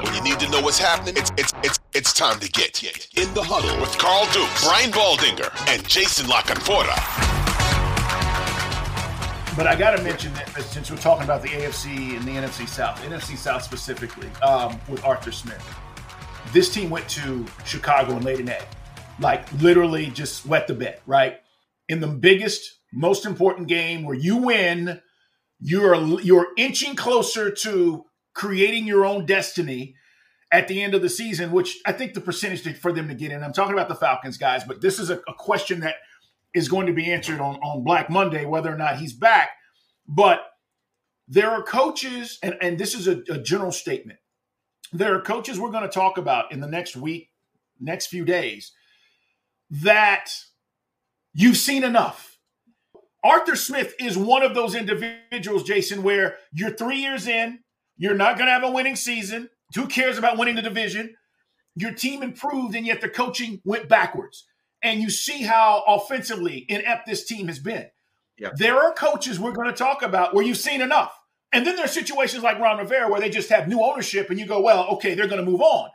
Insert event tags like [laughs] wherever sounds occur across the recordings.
When you need to know what's happening, it's it's it's it's time to get in the huddle with Carl Dukes, Brian Baldinger, and Jason La Canfora. But I got to mention that that since we're talking about the AFC and the NFC South, NFC South specifically, um, with Arthur Smith, this team went to Chicago and laid an egg, like literally just wet the bed, right? In the biggest, most important game where you win, you're you're inching closer to creating your own destiny at the end of the season, which I think the percentage for them to get in. I'm talking about the Falcons guys, but this is a, a question that is going to be answered on, on Black Monday, whether or not he's back. But there are coaches, and, and this is a, a general statement. There are coaches we're going to talk about in the next week, next few days, that you've seen enough. Arthur Smith is one of those individuals, Jason, where you're three years in, you're not going to have a winning season. Who cares about winning the division? Your team improved, and yet the coaching went backwards. And you see how offensively inept this team has been. Yep. There are coaches we're going to talk about where you've seen enough. And then there are situations like Ron Rivera where they just have new ownership and you go, well, okay, they're going to move on.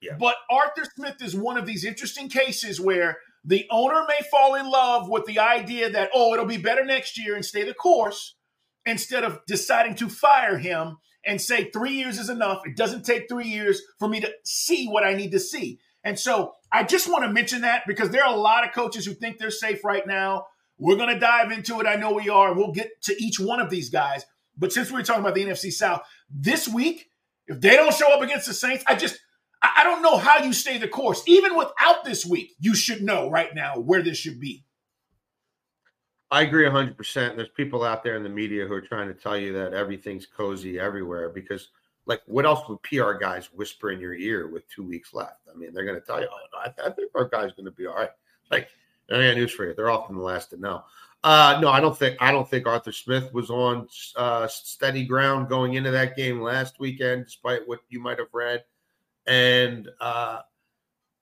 Yeah. But Arthur Smith is one of these interesting cases where the owner may fall in love with the idea that, oh, it'll be better next year and stay the course instead of deciding to fire him and say three years is enough. It doesn't take three years for me to see what I need to see. And so I just want to mention that because there are a lot of coaches who think they're safe right now. We're going to dive into it. I know we are. We'll get to each one of these guys. But since we we're talking about the NFC South this week, if they don't show up against the Saints, I just I I don't know how you stay the course. Even without this week, you should know right now where this should be. I agree 100%. There's people out there in the media who are trying to tell you that everything's cozy everywhere because, like, what else would PR guys whisper in your ear with two weeks left? I mean, they're going to tell you, oh, I, I think our guy's going to be all right. Like, I got news for you. They're often the last to know. Uh, no, I don't think I don't think Arthur Smith was on uh, steady ground going into that game last weekend, despite what you might have read. And uh,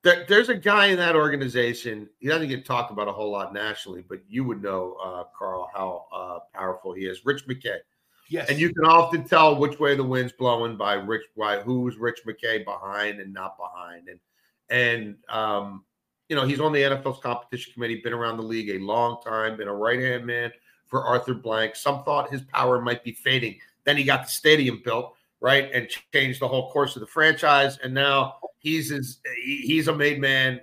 there, there's a guy in that organization. He doesn't get talked about a whole lot nationally, but you would know, uh, Carl, how uh, powerful he is. Rich McKay. Yes. And you can often tell which way the wind's blowing by Rich, by who's Rich McKay behind and not behind. And and um, you know he's on the NFL's competition committee, been around the league a long time, been a right hand man for Arthur Blank. Some thought his power might be fading. Then he got the stadium built, right, and changed the whole course of the franchise. And now he's his, he's a made man,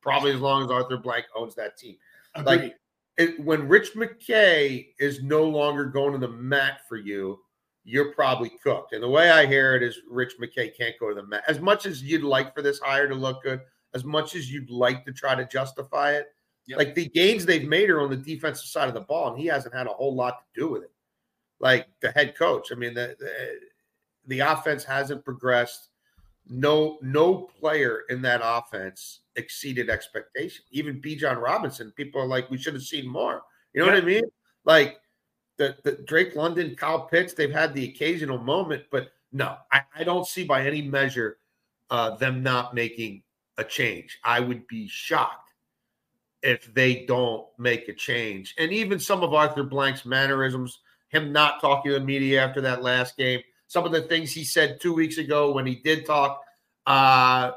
probably as long as Arthur Blank owns that team. Agreed. Like it, when Rich McKay is no longer going to the mat for you, you're probably cooked. And the way I hear it is Rich McKay can't go to the mat. As much as you'd like for this hire to look good, as much as you'd like to try to justify it, Yep. like the gains they've made are on the defensive side of the ball, and he hasn't had a whole lot to do with it. Like the head coach, I mean, the, the, the offense hasn't progressed. No, no player in that offense exceeded expectation. Even Bijan Robinson, people are like, we should have seen more. You know yeah. what I mean? Like the, the Drake London, Kyle Pitts, they've had the occasional moment, but no, I, I don't see by any measure uh, them not making a change. I would be shocked if they don't make a change. And even some of Arthur Blank's mannerisms, him not talking to the media after that last game, some of the things he said two weeks ago when he did talk, uh,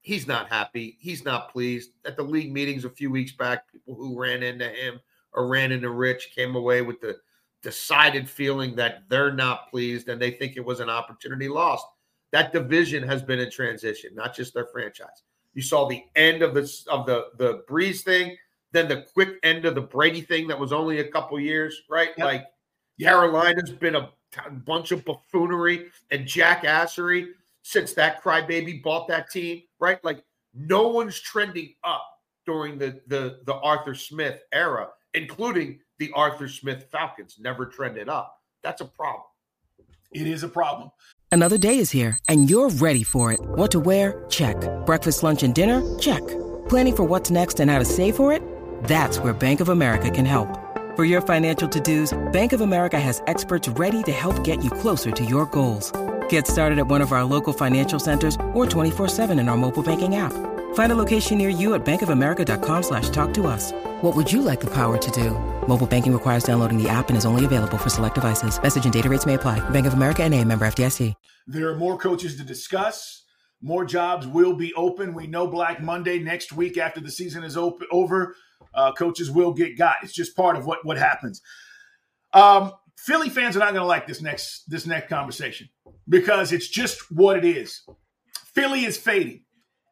he's not happy. He's not pleased. At the league meetings a few weeks back, people who ran into him or ran into Rich came away with the decided feeling that they're not pleased and they think it was an opportunity lost. That division has been in transition, not just their franchise. You saw the end of the of the the Brees thing, then the quick end of the Brady thing that was only a couple years, right? Yep. Like. Carolina's been a bunch of buffoonery and jackassery since that crybaby bought that team, right? Like no one's trending up during the the the Arthur Smith era, including the Arthur Smith Falcons. Never trended up. That's a problem. It is a problem. Another day is here, and you're ready for it. What to wear? Check. Breakfast, lunch, and dinner? Check. Planning for what's next and how to save for it? That's where Bank of America can help. For your financial to-dos, Bank of America has experts ready to help get you closer to your goals. Get started at one of our local financial centers or 24-7 in our mobile banking app. Find a location near you at bankofamerica.com slash talk to us. What would you like the power to do? Mobile banking requires downloading the app and is only available for select devices. Message and data rates may apply. Bank of America and a member FDIC. There are more coaches to discuss. More jobs will be open. We know Black Monday next week after the season is open, over. Uh, coaches will get got. It's just part of what, what happens. Um, Philly fans are not going to like this next this next conversation because it's just what it is. Philly is fading.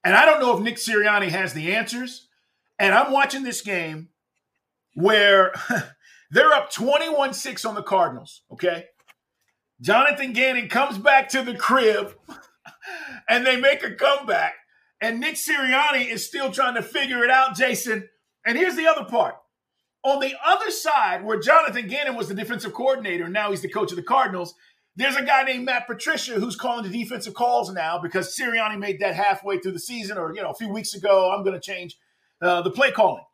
And I don't know if Nick Sirianni has the answers. And I'm watching this game where [laughs] they're up 21 6 on the Cardinals. Okay. Jonathan Gannon comes back to the crib [laughs] and they make a comeback. And Nick Sirianni is still trying to figure it out, Jason. And here's the other part. On the other side, where Jonathan Gannon was the defensive coordinator, now he's the coach of the Cardinals, there's a guy named Matt Patricia who's calling the defensive calls now because Sirianni made that halfway through the season or, you know, a few weeks ago. I'm going to change uh, the play calling.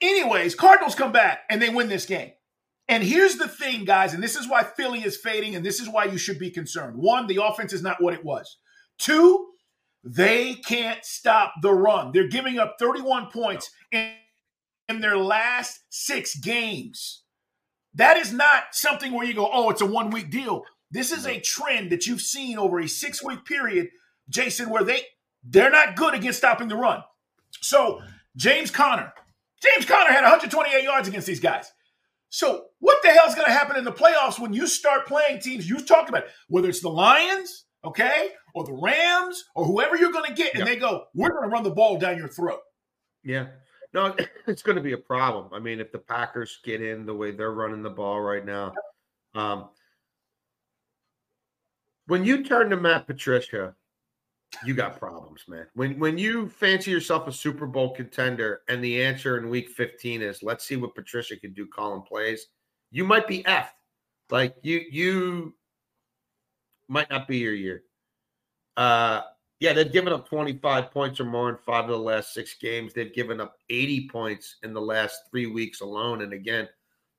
Anyways, Cardinals come back and they win this game. And here's the thing, guys, and this is why Philly is fading, and this is why you should be concerned. One, the offense is not what it was. Two, they can't stop the run. They're giving up 31 points in, in their last six games. That is not something where you go, oh, it's a one week deal. This is a trend that you've seen over a six week period, Jason, where they they're not good against stopping the run. So James Conner, James Conner had 128 yards against these guys. So what the hell is going to happen in the playoffs when you start playing teams you talked about, whether it's the Lions, okay, or the Rams, or whoever you're going to get, and yep. they go, we're going to run the ball down your throat. Yeah. No, [laughs] it's going to be a problem. I mean, if the Packers get in the way they're running the ball right now, um, when you turn to Matt Patricia, you got problems, man. When when you fancy yourself a Super Bowl contender and the answer in week 15 is let's see what Patricia can do calling plays, you might be effed. Like you you might not be your year. Uh yeah, they've given up 25 points or more in five of the last six games. They've given up 80 points in the last three weeks alone. And again,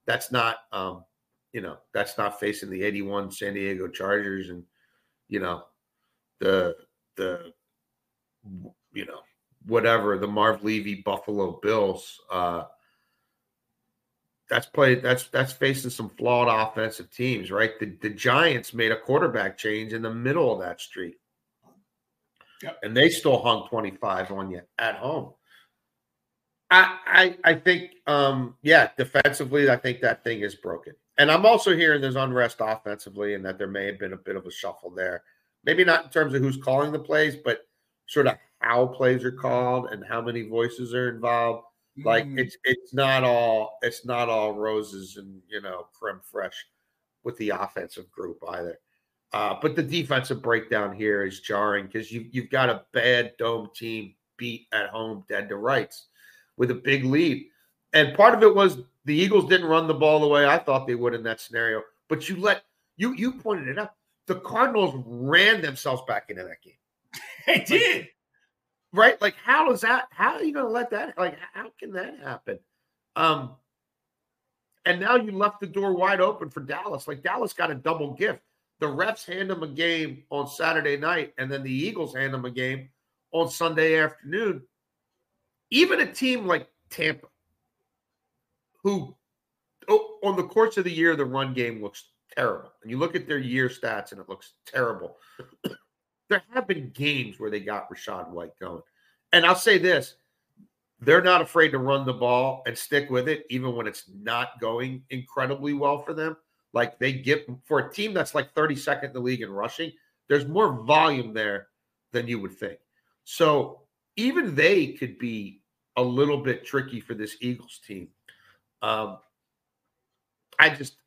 that's not um, you know, that's not facing the 81 San Diego Chargers and you know, the the you know whatever the Marv Levy Buffalo Bills. Uh, that's played. That's that's facing some flawed offensive teams, right? The the Giants made a quarterback change in the middle of that streak, yep. and they still hung twenty five on you at home. I, I I think um yeah defensively I think that thing is broken and I'm also hearing there's unrest offensively and that there may have been a bit of a shuffle there maybe not in terms of who's calling the plays, but sort of how plays are called and how many voices are involved. Mm. Like it's it's not all it's not all roses and you know crème fraîche with the offensive group either. Uh, but the defensive breakdown here is jarring because you you've got a bad dome team beat at home dead to rights with a big lead. And part of it was the Eagles didn't run the ball the way I thought they would in that scenario. But you let you you pointed it out the Cardinals ran themselves back into that game. [laughs] They did. Right? Like, how is that? How are you going to let that? Like, how can that happen? Um, and now you left the door wide open for Dallas. Like Dallas got a double gift. The refs hand them a game on Saturday night, and then the Eagles hand them a game on Sunday afternoon. Even a team like Tampa, who oh, on the course of the year, the run game looks terrible. And you look at their year stats and it looks terrible. There have been games where they got Rachaad White going. And I'll say this they're not afraid to run the ball and stick with it, even when it's not going incredibly well for them. Like they get for a team that's like 32nd in the league in rushing, there's more volume there than you would think. So even they could be a little bit tricky for this Eagles team. Um, I just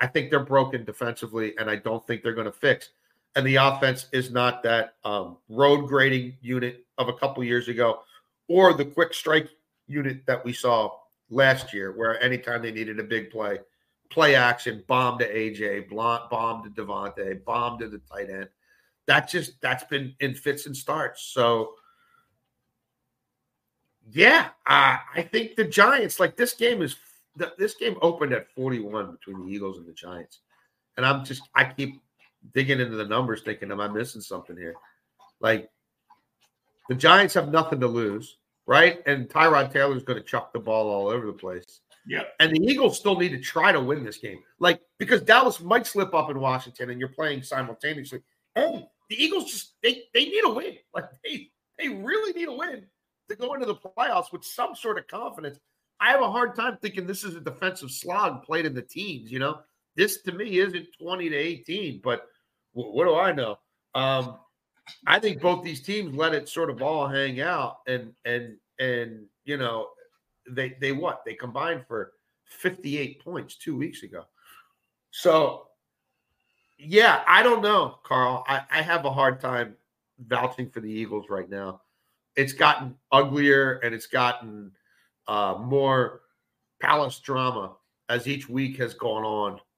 I think they're broken defensively, and I don't think they're going to fix. And the offense is not that um, road grading unit of a couple years ago or the quick strike unit that we saw last year, where anytime they needed a big play, play action, bomb to AJ, bomb to DeVonta, bomb to the tight end. That just that's been in fits and starts. So yeah, uh, I think the Giants like this game is this game opened at 41 between the Eagles and the Giants. And I'm just I keep digging into the numbers thinking, am I missing something here? Like the Giants have nothing to lose right? And Tyrod Taylor's going to chuck the ball all over the place. Yeah. And the Eagles still need to try to win this game. Like, because Dallas might slip up in Washington and you're playing simultaneously. And the Eagles just they they need a win. Like they they really need a win to go into the playoffs with some sort of confidence. I have a hard time thinking this is a defensive slog played in the teens, you know. This to me isn't 20 to 18, but what do I know? Um, I think both these teams let it sort of all hang out, and and and you know, they they what they combined for 58 points two weeks ago. So, yeah, I don't know, Carl. I, I have a hard time vouching for the Eagles right now. It's gotten uglier and it's gotten uh, more palace drama as each week has gone on